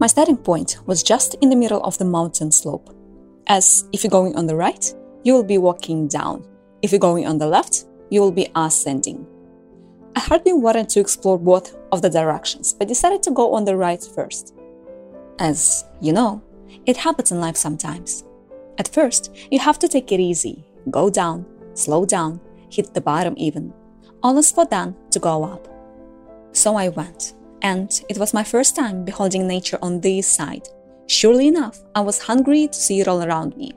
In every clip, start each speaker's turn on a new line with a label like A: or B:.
A: My starting point was just in the middle of the mountain slope. As if you're going on the right, you will be walking down. If you're going on the left, you will be ascending. I hardly wanted to explore both of the directions, but decided to go on the right first. As you know, it happens in life sometimes. At first, you have to take it easy, go down, slow down, hit the bottom even, is for then to go up. So I went, and it was my first time beholding nature on this side. Surely enough, I was hungry to see it all around me.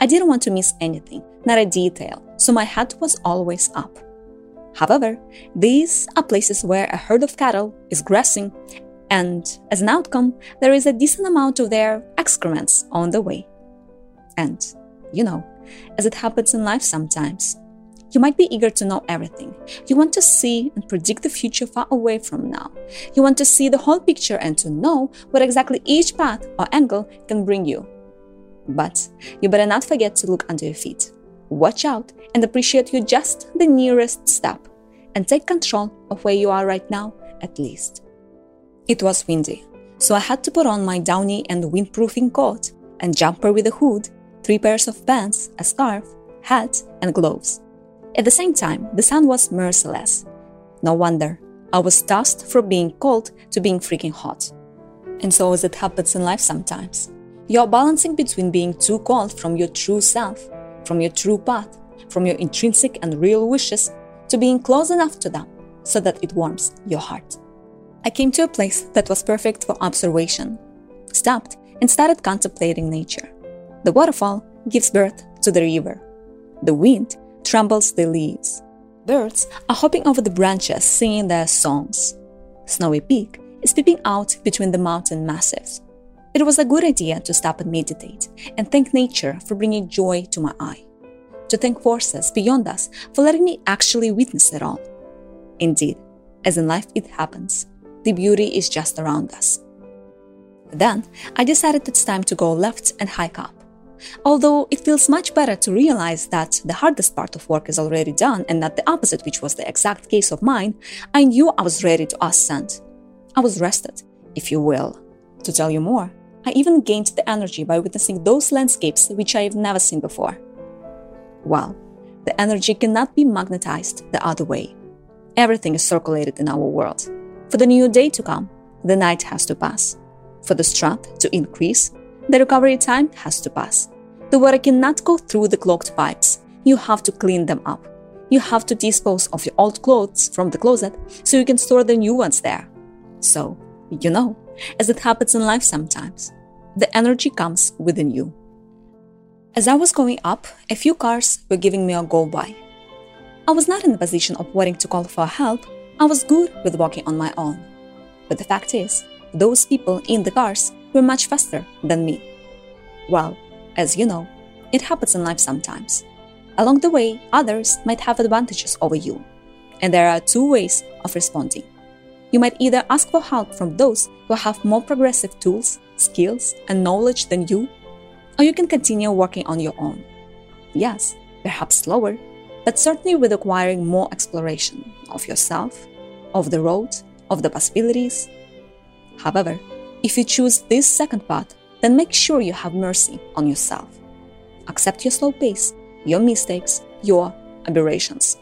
A: I didn't want to miss anything, not a detail, so my head was always up. However, these are places where a herd of cattle is grazing, and as an outcome, there is a decent amount of their excrements on the way. And, you know, as it happens in life sometimes, you might be eager to know everything. You want to see and predict the future far away from now. You want to see the whole picture and to know what exactly each path or angle can bring you. But you better not forget to look under your feet. Watch out and appreciate you just the nearest step and take control of where you are right now, at least. It was windy, so I had to put on my downy and windproofing coat and jumper with a hood, three pairs of pants, a scarf, hat, and gloves. At the same time, the sun was merciless. No wonder, I was tossed from being cold to being freaking hot. And so as it happens in life sometimes. You're balancing between being too cold from your true self, from your true path, from your intrinsic and real wishes, to being close enough to them so that it warms your heart. I came to a place that was perfect for observation, stopped, and started contemplating nature. The waterfall gives birth to the river. The wind trembles the leaves. Birds are hopping over the branches singing their songs. Snowy Peak is peeping out between the mountain massives. It was a good idea to stop and meditate and thank nature for bringing joy to my eye. To thank forces beyond us for letting me actually witness it all. Indeed, as in life it happens, the beauty is just around us. Then I decided it's time to go left and hike up. Although it feels much better to realize that the hardest part of work is already done and not the opposite, which was the exact case of mine, I knew I was ready to ascend. I was rested, if you will. To tell you more, I even gained the energy by witnessing those landscapes which I have never seen before. Well, the energy cannot be magnetized the other way. Everything is circulated in our world. For the new day to come, the night has to pass. For the strength to increase, the recovery time has to pass. The water cannot go through the clogged pipes. You have to clean them up. You have to dispose of your old clothes from the closet so you can store the new ones there. So, you know, as it happens in life sometimes, the energy comes within you. As I was going up, a few cars were giving me a go by. I was not in the position of wanting to call for help, I was good with walking on my own. But the fact is, those people in the cars were much faster than me. Well, as you know, it happens in life sometimes. Along the way, others might have advantages over you. And there are two ways of responding. You might either ask for help from those who have more progressive tools, skills, and knowledge than you, or you can continue working on your own. Yes, perhaps slower, but certainly with acquiring more exploration of yourself, of the road, of the possibilities. However, if you choose this second path, then make sure you have mercy on yourself. Accept your slow pace, your mistakes, your aberrations.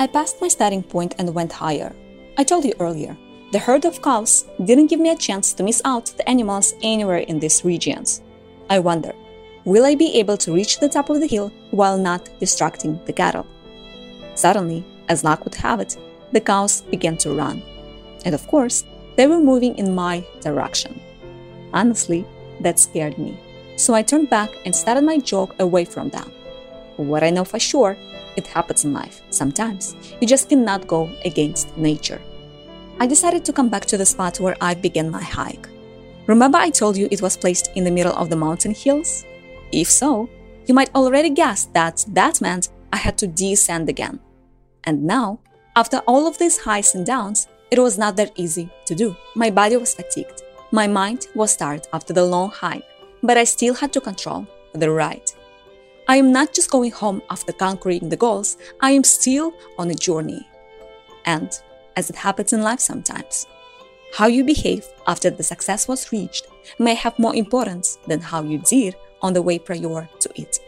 A: I passed my starting point and went higher. I told you earlier, the herd of cows didn't give me a chance to miss out the animals anywhere in these regions. I wonder, will I be able to reach the top of the hill while not distracting the cattle? Suddenly, as luck would have it, the cows began to run. And of course, they were moving in my direction. Honestly, that scared me. So I turned back and started my jog away from them. What I know for sure, it happens in life. Sometimes you just cannot go against nature. I decided to come back to the spot where I began my hike. Remember, I told you it was placed in the middle of the mountain hills? If so, you might already guess that that meant I had to descend again. And now, after all of these highs and downs, it was not that easy to do. My body was fatigued. My mind was tired after the long hike, but I still had to control the ride. I am not just going home after conquering the goals, I am still on a journey. And, as it happens in life sometimes, how you behave after the success was reached may have more importance than how you did on the way prior to it.